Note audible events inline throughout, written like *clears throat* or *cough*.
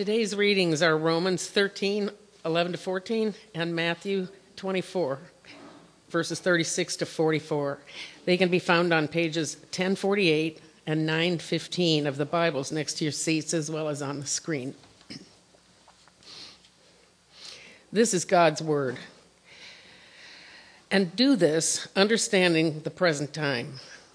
Today's readings are Romans 13, 11 to 14, and Matthew 24, verses 36 to 44. They can be found on pages 1048 and 915 of the Bibles next to your seats, as well as on the screen. This is God's Word. And do this understanding the present time.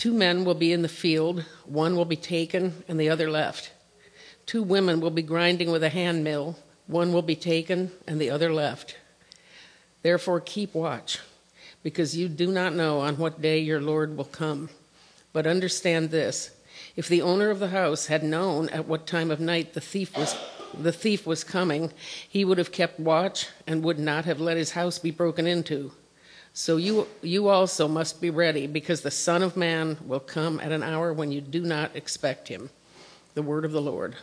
Two men will be in the field, one will be taken and the other left. Two women will be grinding with a hand mill, one will be taken and the other left. Therefore, keep watch, because you do not know on what day your Lord will come. But understand this if the owner of the house had known at what time of night the thief was the thief was coming, he would have kept watch and would not have let his house be broken into. So you, you also must be ready, because the Son of Man will come at an hour when you do not expect him. The word of the Lord.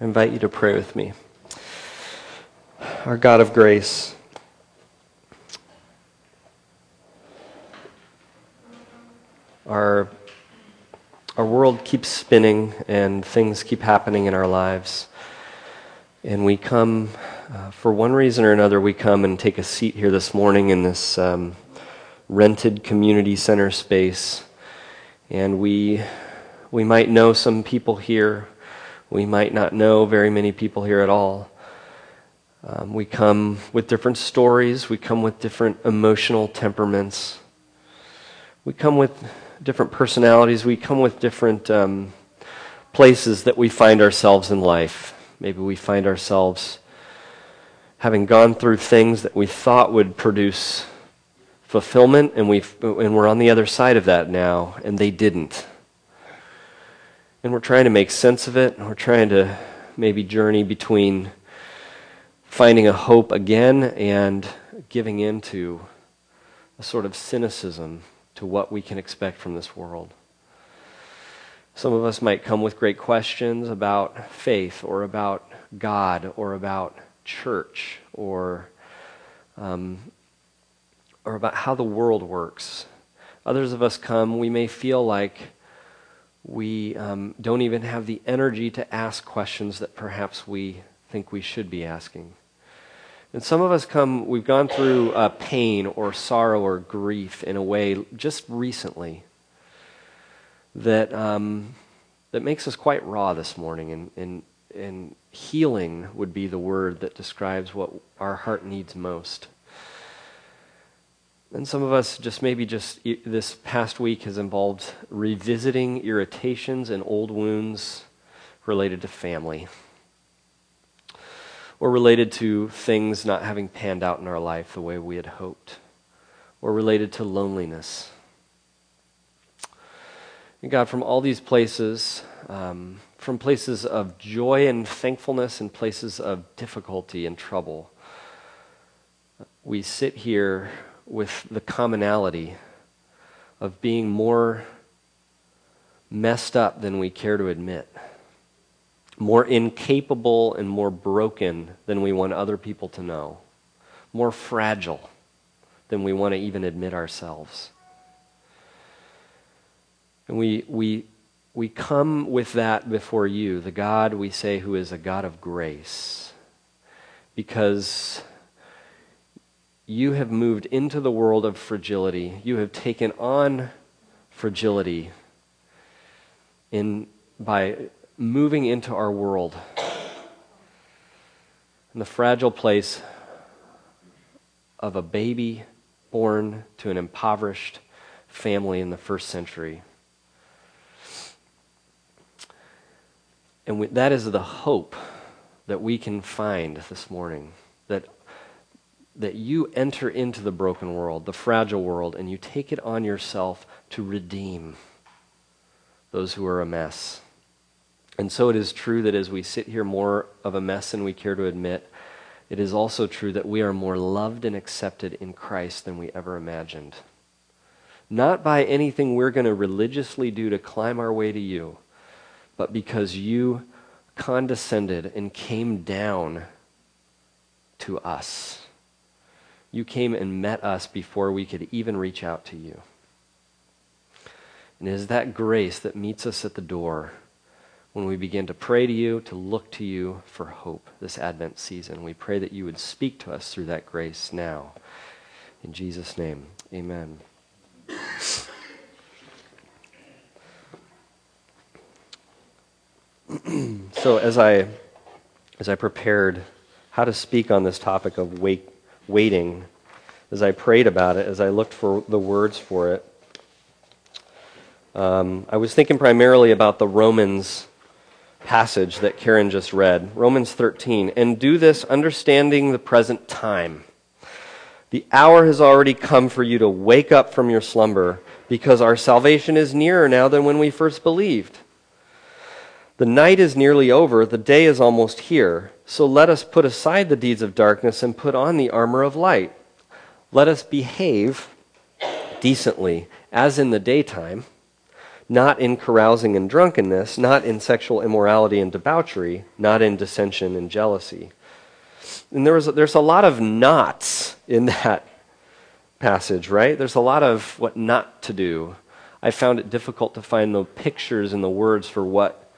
I invite you to pray with me. Our God of grace, our, our world keeps spinning and things keep happening in our lives. And we come, uh, for one reason or another, we come and take a seat here this morning in this um, rented community center space. And we, we might know some people here. We might not know very many people here at all. Um, we come with different stories. We come with different emotional temperaments. We come with different personalities. We come with different um, places that we find ourselves in life. Maybe we find ourselves having gone through things that we thought would produce fulfillment, and, we and we're on the other side of that now, and they didn't. And we're trying to make sense of it. We're trying to maybe journey between finding a hope again and giving into a sort of cynicism to what we can expect from this world. Some of us might come with great questions about faith or about God or about church or, um, or about how the world works. Others of us come, we may feel like we um, don't even have the energy to ask questions that perhaps we think we should be asking. And some of us come, we've gone through uh, pain or sorrow or grief in a way just recently that, um, that makes us quite raw this morning. And, and, and healing would be the word that describes what our heart needs most. And some of us just maybe just this past week has involved revisiting irritations and old wounds related to family or related to things not having panned out in our life the way we had hoped, or related to loneliness. And God, from all these places, um, from places of joy and thankfulness and places of difficulty and trouble, we sit here with the commonality of being more messed up than we care to admit more incapable and more broken than we want other people to know, more fragile than we want to even admit ourselves. And we, we we come with that before you, the God we say who is a God of grace, because you have moved into the world of fragility. You have taken on fragility in, by moving into our world. In the fragile place of a baby born to an impoverished family in the first century. And we, that is the hope that we can find this morning that, that you enter into the broken world, the fragile world, and you take it on yourself to redeem those who are a mess. And so it is true that as we sit here more of a mess than we care to admit, it is also true that we are more loved and accepted in Christ than we ever imagined. Not by anything we're going to religiously do to climb our way to you, but because you condescended and came down to us. You came and met us before we could even reach out to you. And it is that grace that meets us at the door when we begin to pray to you, to look to you for hope this Advent season. We pray that you would speak to us through that grace now. In Jesus' name, amen. *clears throat* so as I as I prepared how to speak on this topic of wait, waiting, as I prayed about it, as I looked for the words for it, um, I was thinking primarily about the Romans passage that Karen just read, Romans 13, and do this understanding the present time. The hour has already come for you to wake up from your slumber because our salvation is nearer now than when we first believed. The night is nearly over, the day is almost here. So let us put aside the deeds of darkness and put on the armor of light. Let us behave decently, as in the daytime not in carousing and drunkenness, not in sexual immorality and debauchery, not in dissension and jealousy. And there was, there's a lot of knots in *laughs* that passage, right? There's a lot of what not to do. I found it difficult to find the pictures and the words for what,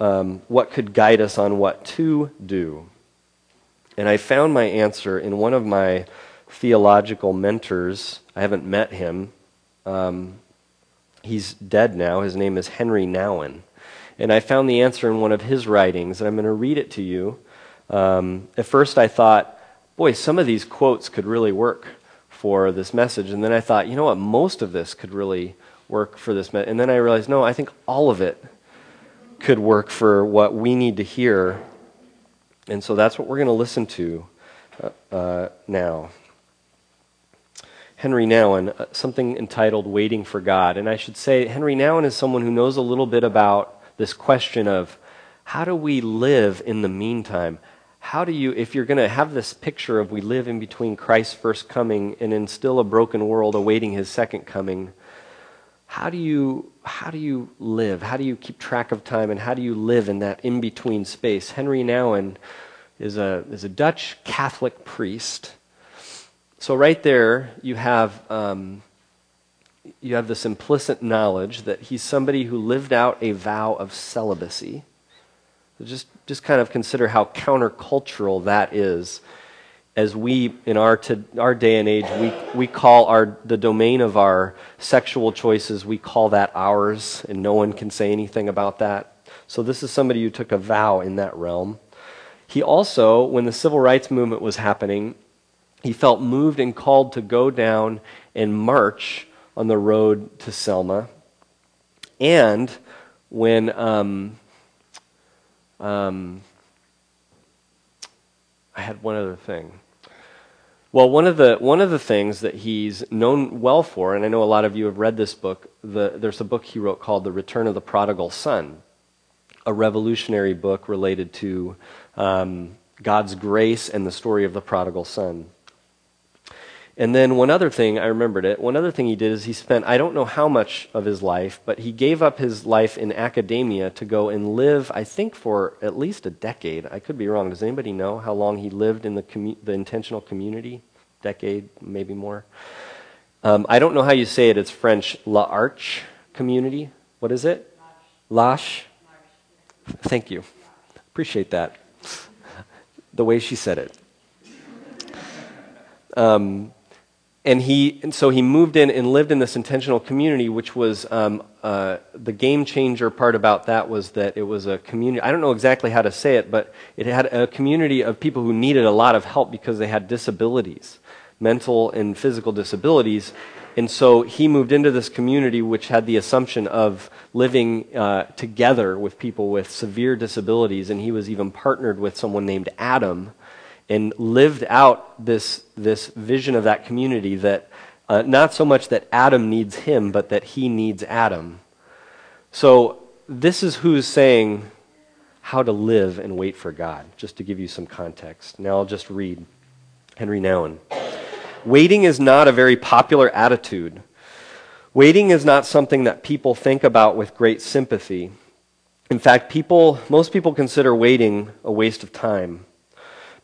um, what could guide us on what to do. And I found my answer in one of my theological mentors. I haven't met him. Um, He's dead now. His name is Henry Nouwen. And I found the answer in one of his writings, and I'm going to read it to you. Um, at first, I thought, boy, some of these quotes could really work for this message. And then I thought, you know what, most of this could really work for this. Me-. And then I realized, no, I think all of it could work for what we need to hear. And so that's what we're going to listen to uh, uh, now. Henry Nouwen, uh, something entitled Waiting for God. And I should say, Henry Nouwen is someone who knows a little bit about this question of how do we live in the meantime? How do you, if you're going to have this picture of we live in between Christ's first coming and in still a broken world awaiting his second coming, how do you how do you live? How do you keep track of time and how do you live in that in between space? Henry Nouwen is a is a Dutch Catholic priest so, right there, you have, um, you have this implicit knowledge that he's somebody who lived out a vow of celibacy. So just, just kind of consider how countercultural that is. As we, in our, to, our day and age, we, we call our, the domain of our sexual choices, we call that ours, and no one can say anything about that. So, this is somebody who took a vow in that realm. He also, when the civil rights movement was happening, he felt moved and called to go down and march on the road to Selma. And when um, um, I had one other thing. Well, one of the one of the things that he's known well for, and I know a lot of you have read this book. The, there's a book he wrote called "The Return of the Prodigal Son," a revolutionary book related to um, God's grace and the story of the prodigal son. And then one other thing, I remembered it. One other thing he did is he spent, I don't know how much of his life, but he gave up his life in academia to go and live, I think, for at least a decade. I could be wrong. Does anybody know how long he lived in the, commu- the intentional community? Decade, maybe more. Um, I don't know how you say it. It's French, La Arche community. What is it? Lash? Thank you. Appreciate that. The way she said it. Um, and he and so he moved in and lived in this intentional community which was um, uh, the game changer part about that was that it was a community i don't know exactly how to say it but it had a community of people who needed a lot of help because they had disabilities mental and physical disabilities. And so he moved into this community which had the assumption of living uh, together with people with severe disabilities. And he was even partnered with someone named adam and lived out this, this vision of that community that uh, not so much that Adam needs him, but that he needs Adam. So, this is who's saying how to live and wait for God, just to give you some context. Now, I'll just read Henry Nouwen. Waiting is not a very popular attitude. Waiting is not something that people think about with great sympathy. In fact, people, most people consider waiting a waste of time.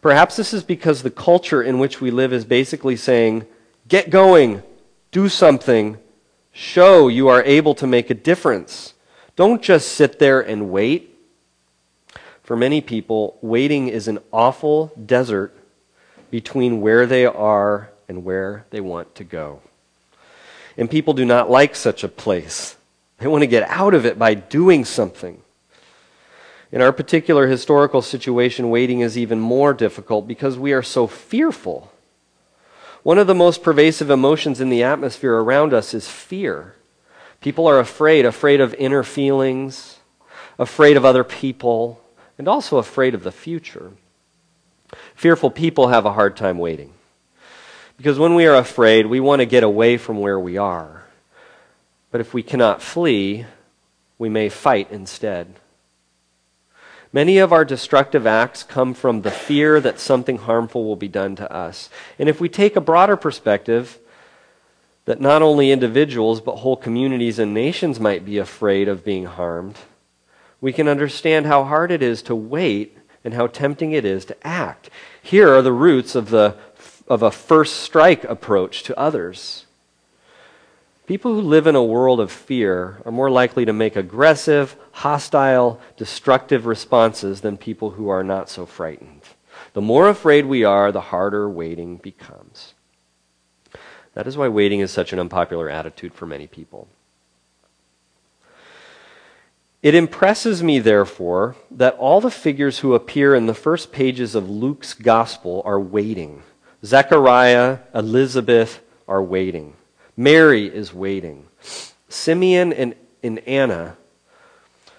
Perhaps this is because the culture in which we live is basically saying, get going, do something, show you are able to make a difference. Don't just sit there and wait. For many people, waiting is an awful desert between where they are and where they want to go. And people do not like such a place. They want to get out of it by doing something. In our particular historical situation, waiting is even more difficult because we are so fearful. One of the most pervasive emotions in the atmosphere around us is fear. People are afraid, afraid of inner feelings, afraid of other people, and also afraid of the future. Fearful people have a hard time waiting. Because when we are afraid, we want to get away from where we are. But if we cannot flee, we may fight instead. Many of our destructive acts come from the fear that something harmful will be done to us. And if we take a broader perspective, that not only individuals, but whole communities and nations might be afraid of being harmed, we can understand how hard it is to wait and how tempting it is to act. Here are the roots of, the, of a first strike approach to others. People who live in a world of fear are more likely to make aggressive, hostile, destructive responses than people who are not so frightened. The more afraid we are, the harder waiting becomes. That is why waiting is such an unpopular attitude for many people. It impresses me, therefore, that all the figures who appear in the first pages of Luke's gospel are waiting. Zechariah, Elizabeth are waiting. Mary is waiting. Simeon and, and Anna,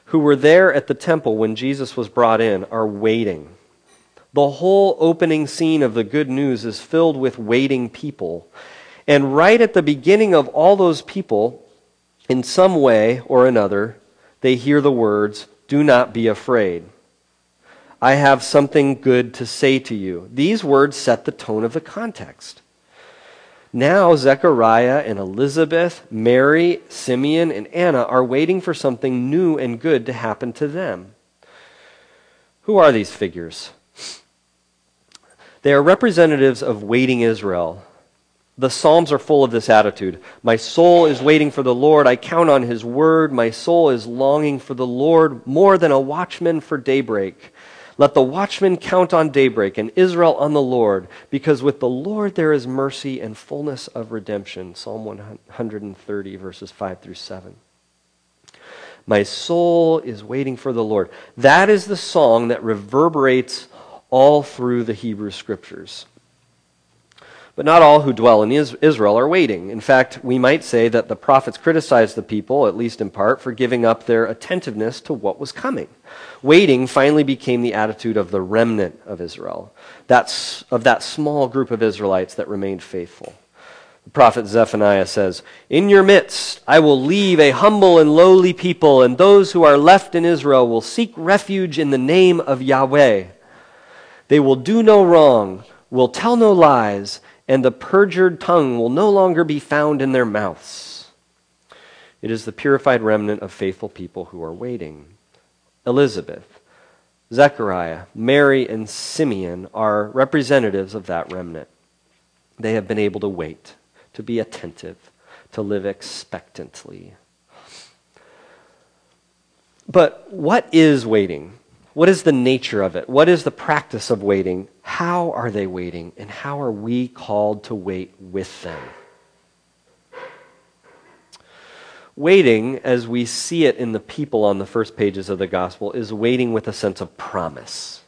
who were there at the temple when Jesus was brought in, are waiting. The whole opening scene of the good news is filled with waiting people. And right at the beginning of all those people, in some way or another, they hear the words, Do not be afraid. I have something good to say to you. These words set the tone of the context. Now, Zechariah and Elizabeth, Mary, Simeon, and Anna are waiting for something new and good to happen to them. Who are these figures? They are representatives of waiting Israel. The Psalms are full of this attitude. My soul is waiting for the Lord. I count on his word. My soul is longing for the Lord more than a watchman for daybreak. Let the watchman count on daybreak and Israel on the Lord, because with the Lord there is mercy and fullness of redemption. Psalm 130, verses 5 through 7. My soul is waiting for the Lord. That is the song that reverberates all through the Hebrew scriptures. But not all who dwell in Israel are waiting. In fact, we might say that the prophets criticized the people, at least in part, for giving up their attentiveness to what was coming. Waiting finally became the attitude of the remnant of Israel, that's, of that small group of Israelites that remained faithful. The prophet Zephaniah says, In your midst I will leave a humble and lowly people, and those who are left in Israel will seek refuge in the name of Yahweh. They will do no wrong, will tell no lies and the perjured tongue will no longer be found in their mouths. It is the purified remnant of faithful people who are waiting. Elizabeth, Zechariah, Mary, and Simeon are representatives of that remnant. They have been able to wait, to be attentive, to live expectantly. But what is waiting? What is the nature of it? What is the practice of waiting? How are they waiting? And how are we called to wait with them? Waiting, as we see it in the people on the first pages of the gospel, is waiting with a sense of promise.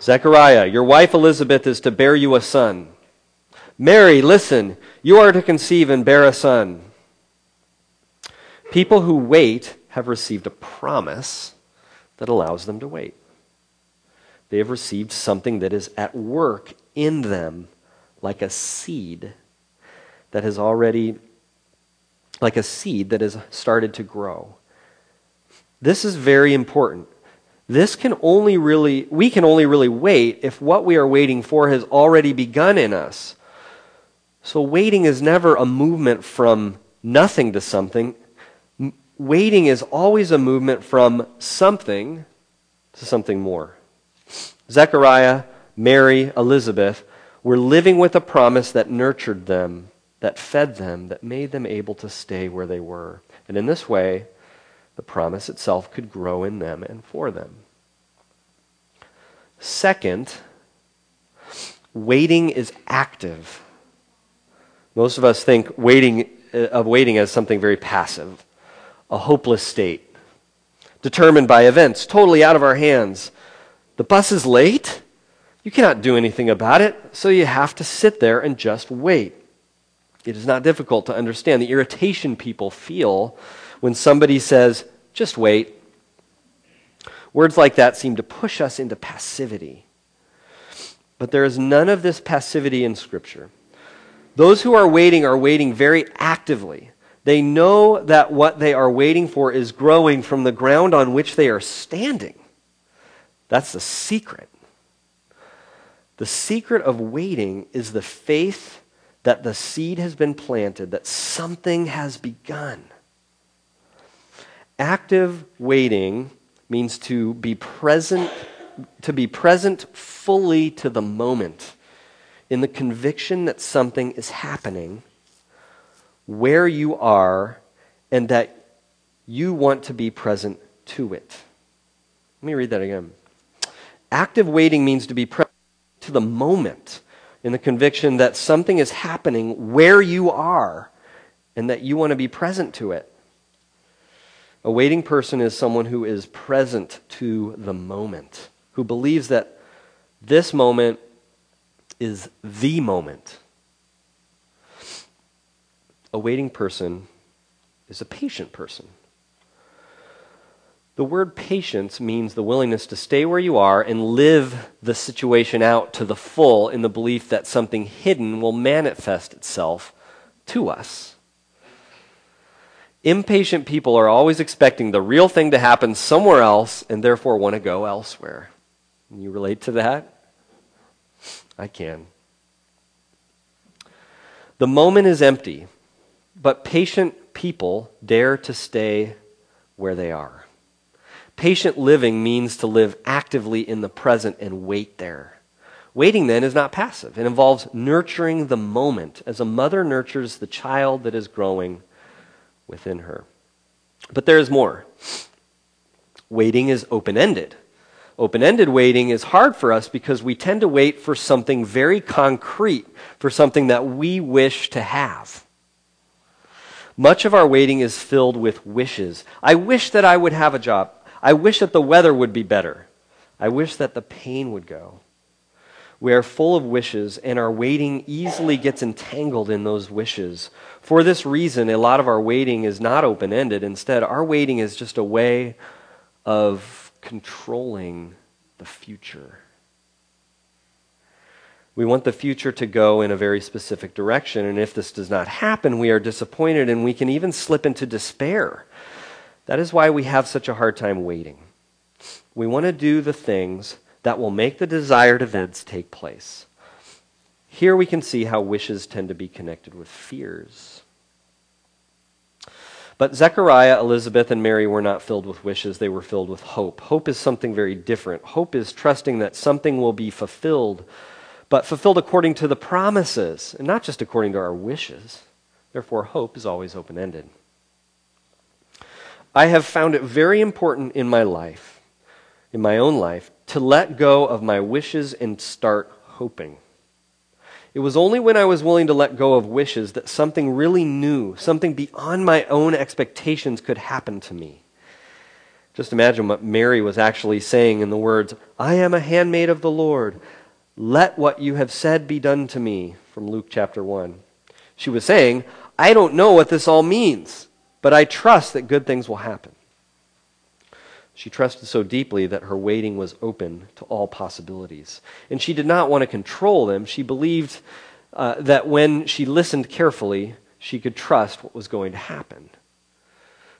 Zechariah, your wife Elizabeth is to bear you a son. Mary, listen, you are to conceive and bear a son. People who wait have received a promise that allows them to wait. They have received something that is at work in them like a seed that has already like a seed that has started to grow. This is very important. This can only really, we can only really wait if what we are waiting for has already begun in us. So waiting is never a movement from nothing to something. Waiting is always a movement from something to something more. Zechariah, Mary, Elizabeth were living with a promise that nurtured them that fed them, that made them able to stay where they were. And in this way, the promise itself could grow in them and for them. Second, waiting is active. Most of us think waiting uh, of waiting as something very passive, a hopeless state, determined by events totally out of our hands. The bus is late. You cannot do anything about it, so you have to sit there and just wait. It is not difficult to understand the irritation people feel when somebody says, just wait. Words like that seem to push us into passivity. But there is none of this passivity in Scripture. Those who are waiting are waiting very actively. They know that what they are waiting for is growing from the ground on which they are standing. That's the secret. The secret of waiting is the faith that the seed has been planted, that something has begun. Active waiting means to be present to be present fully to the moment in the conviction that something is happening where you are and that you want to be present to it. Let me read that again. Active waiting means to be present to the moment in the conviction that something is happening where you are and that you want to be present to it. A waiting person is someone who is present to the moment, who believes that this moment is the moment. A waiting person is a patient person. The word patience means the willingness to stay where you are and live the situation out to the full in the belief that something hidden will manifest itself to us. Impatient people are always expecting the real thing to happen somewhere else and therefore want to go elsewhere. Can you relate to that? I can. The moment is empty, but patient people dare to stay where they are. Patient living means to live actively in the present and wait there. Waiting then is not passive. It involves nurturing the moment as a mother nurtures the child that is growing within her. But there is more. Waiting is open ended. Open ended waiting is hard for us because we tend to wait for something very concrete, for something that we wish to have. Much of our waiting is filled with wishes. I wish that I would have a job. I wish that the weather would be better. I wish that the pain would go. We are full of wishes, and our waiting easily gets entangled in those wishes. For this reason, a lot of our waiting is not open ended. Instead, our waiting is just a way of controlling the future. We want the future to go in a very specific direction, and if this does not happen, we are disappointed and we can even slip into despair. That is why we have such a hard time waiting. We want to do the things that will make the desired events take place. Here we can see how wishes tend to be connected with fears. But Zechariah, Elizabeth, and Mary were not filled with wishes, they were filled with hope. Hope is something very different. Hope is trusting that something will be fulfilled, but fulfilled according to the promises, and not just according to our wishes. Therefore, hope is always open ended. I have found it very important in my life, in my own life, to let go of my wishes and start hoping. It was only when I was willing to let go of wishes that something really new, something beyond my own expectations could happen to me. Just imagine what Mary was actually saying in the words, I am a handmaid of the Lord. Let what you have said be done to me, from Luke chapter 1. She was saying, I don't know what this all means, but I trust that good things will happen. She trusted so deeply that her waiting was open to all possibilities. And she did not want to control them. She believed uh, that when she listened carefully, she could trust what was going to happen.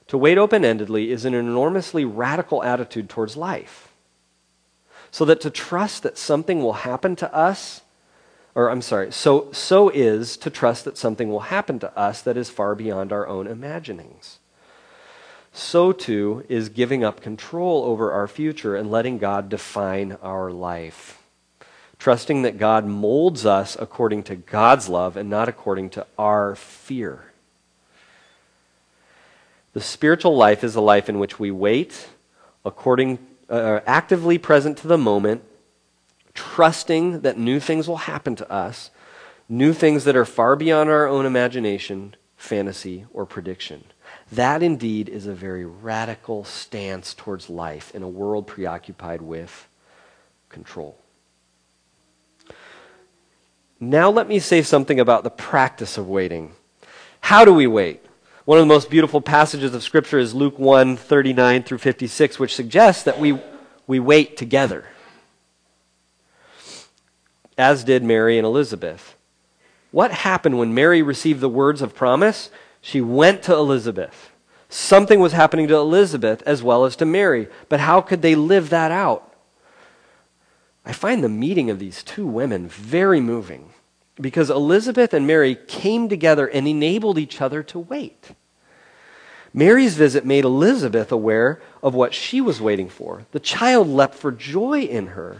To wait open endedly is an enormously radical attitude towards life. So that to trust that something will happen to us, or I'm sorry, so, so is to trust that something will happen to us that is far beyond our own imaginings so too is giving up control over our future and letting God define our life. Trusting that God molds us according to God's love and not according to our fear. The spiritual life is a life in which we wait, according, uh, actively present to the moment, trusting that new things will happen to us, new things that are far beyond our own imagination, fantasy, or prediction. That indeed is a very radical stance towards life in a world preoccupied with control. Now, let me say something about the practice of waiting. How do we wait? One of the most beautiful passages of Scripture is Luke 1 39 through 56, which suggests that we, we wait together, as did Mary and Elizabeth. What happened when Mary received the words of promise? She went to Elizabeth. Something was happening to Elizabeth as well as to Mary. But how could they live that out? I find the meeting of these two women very moving because Elizabeth and Mary came together and enabled each other to wait. Mary's visit made Elizabeth aware of what she was waiting for. The child leapt for joy in her.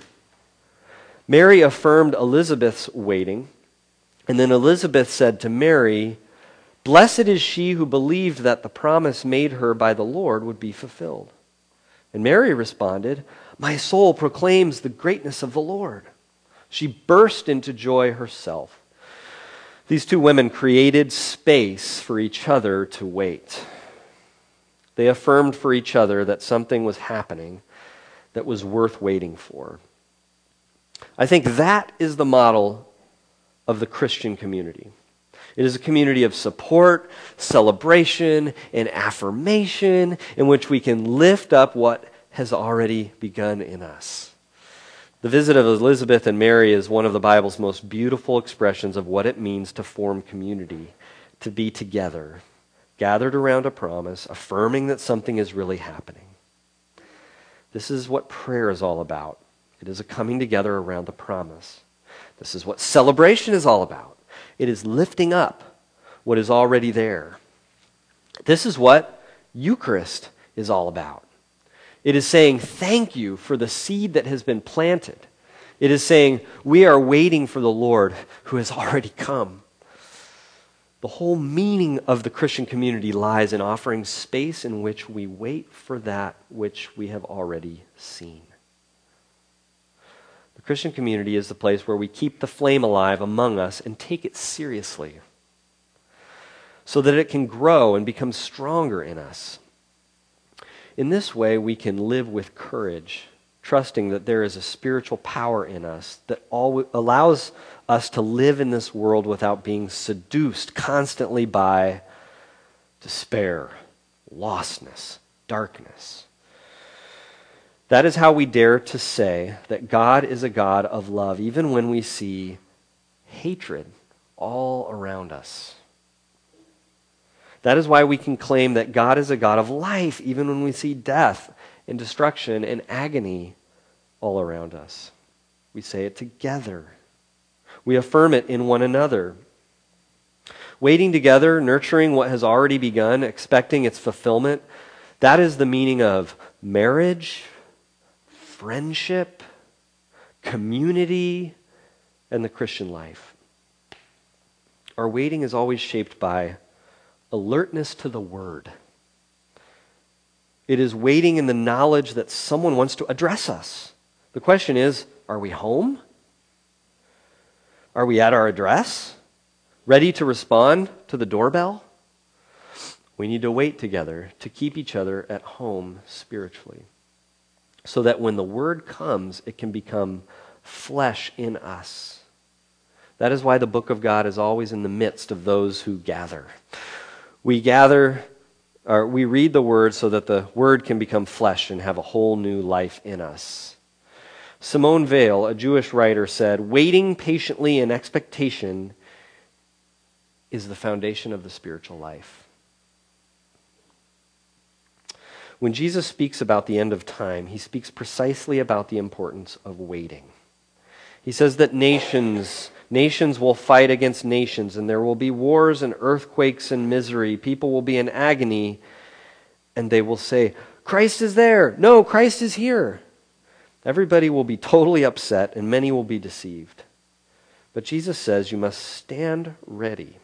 Mary affirmed Elizabeth's waiting, and then Elizabeth said to Mary, Blessed is she who believed that the promise made her by the Lord would be fulfilled. And Mary responded, My soul proclaims the greatness of the Lord. She burst into joy herself. These two women created space for each other to wait. They affirmed for each other that something was happening that was worth waiting for. I think that is the model of the Christian community. It is a community of support, celebration, and affirmation in which we can lift up what has already begun in us. The visit of Elizabeth and Mary is one of the Bible's most beautiful expressions of what it means to form community, to be together, gathered around a promise, affirming that something is really happening. This is what prayer is all about. It is a coming together around the promise. This is what celebration is all about. It is lifting up what is already there. This is what Eucharist is all about. It is saying, Thank you for the seed that has been planted. It is saying, We are waiting for the Lord who has *laughs* already come. The whole meaning of the Christian community lies in offering space in which we wait for that which we have already seen. The Christian community is the place where we keep the flame alive among us and take it seriously so that it can grow and become stronger in us. In this way, we can live with courage, trusting that there is a spiritual power in us that allows us to live in this world without being seduced constantly by despair, lostness, darkness. That is how we dare to say that God is a God of love, even when we see hatred all around us. That is why we can claim that God is a God of life, even when we see death and destruction and agony all around us. We say it together, we affirm it in one another. Waiting together, nurturing what has already begun, expecting its fulfillment, that is the meaning of marriage friendship, community, and the Christian life. Our waiting is always shaped by alertness to the word. It is waiting in the knowledge that someone wants to address us. The question is are we home? Are we at our address? Ready to respond to the doorbell? We need to wait together to keep each other at home spiritually. So that when the word comes, it can become flesh in us. That is why the book of God is always in the midst of those who gather. We gather, or we read the word so that the word can become flesh and have a whole new life in us. Simone Weil, a Jewish writer, said, Waiting patiently in expectation is the foundation of the spiritual life. When Jesus speaks about the end of time, he speaks precisely about the importance of waiting. He says that nations nations will fight against nations and there will be wars and earthquakes and misery. People will be in agony and they will say, "Christ is there." No, Christ is here. Everybody will be totally upset and many will be deceived. But Jesus says you must stand ready.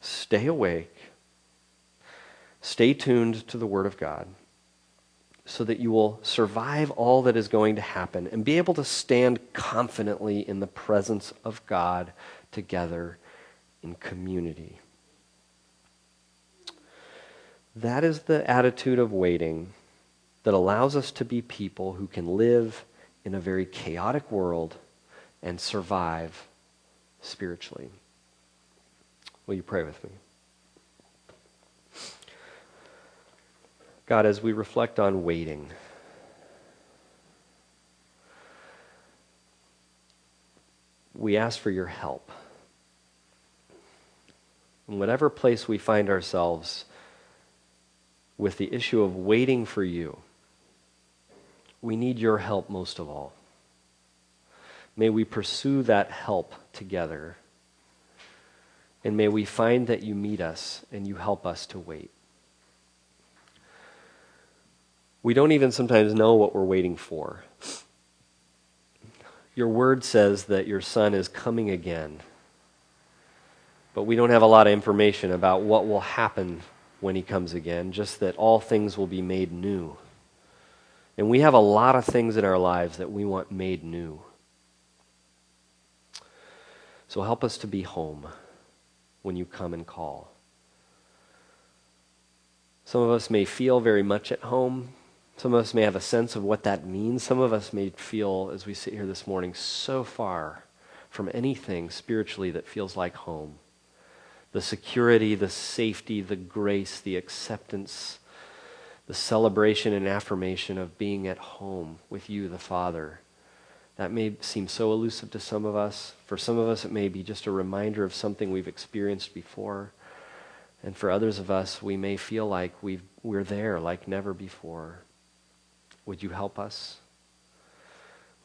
Stay awake. Stay tuned to the Word of God so that you will survive all that is going to happen and be able to stand confidently in the presence of God together in community. That is the attitude of waiting that allows us to be people who can live in a very chaotic world and survive spiritually. Will you pray with me? God, as we reflect on waiting, we ask for your help. In whatever place we find ourselves with the issue of waiting for you, we need your help most of all. May we pursue that help together. And may we find that you meet us and you help us to wait. We don't even sometimes know what we're waiting for. Your word says that your son is coming again. But we don't have a lot of information about what will happen when he comes again, just that all things will be made new. And we have a lot of things in our lives that we want made new. So help us to be home when you come and call. Some of us may feel very much at home. Some of us may have a sense of what that means. Some of us may feel, as we sit here this morning, so far from anything spiritually that feels like home. The security, the safety, the grace, the acceptance, the celebration and affirmation of being at home with you, the Father. That may seem so elusive to some of us. For some of us, it may be just a reminder of something we've experienced before. And for others of us, we may feel like we are there like never before. Would you help us?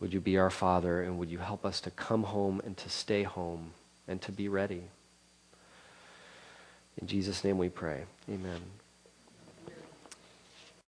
Would you be our Father, and would you help us to come home and to stay home and to be ready? In Jesus' name we pray. Amen.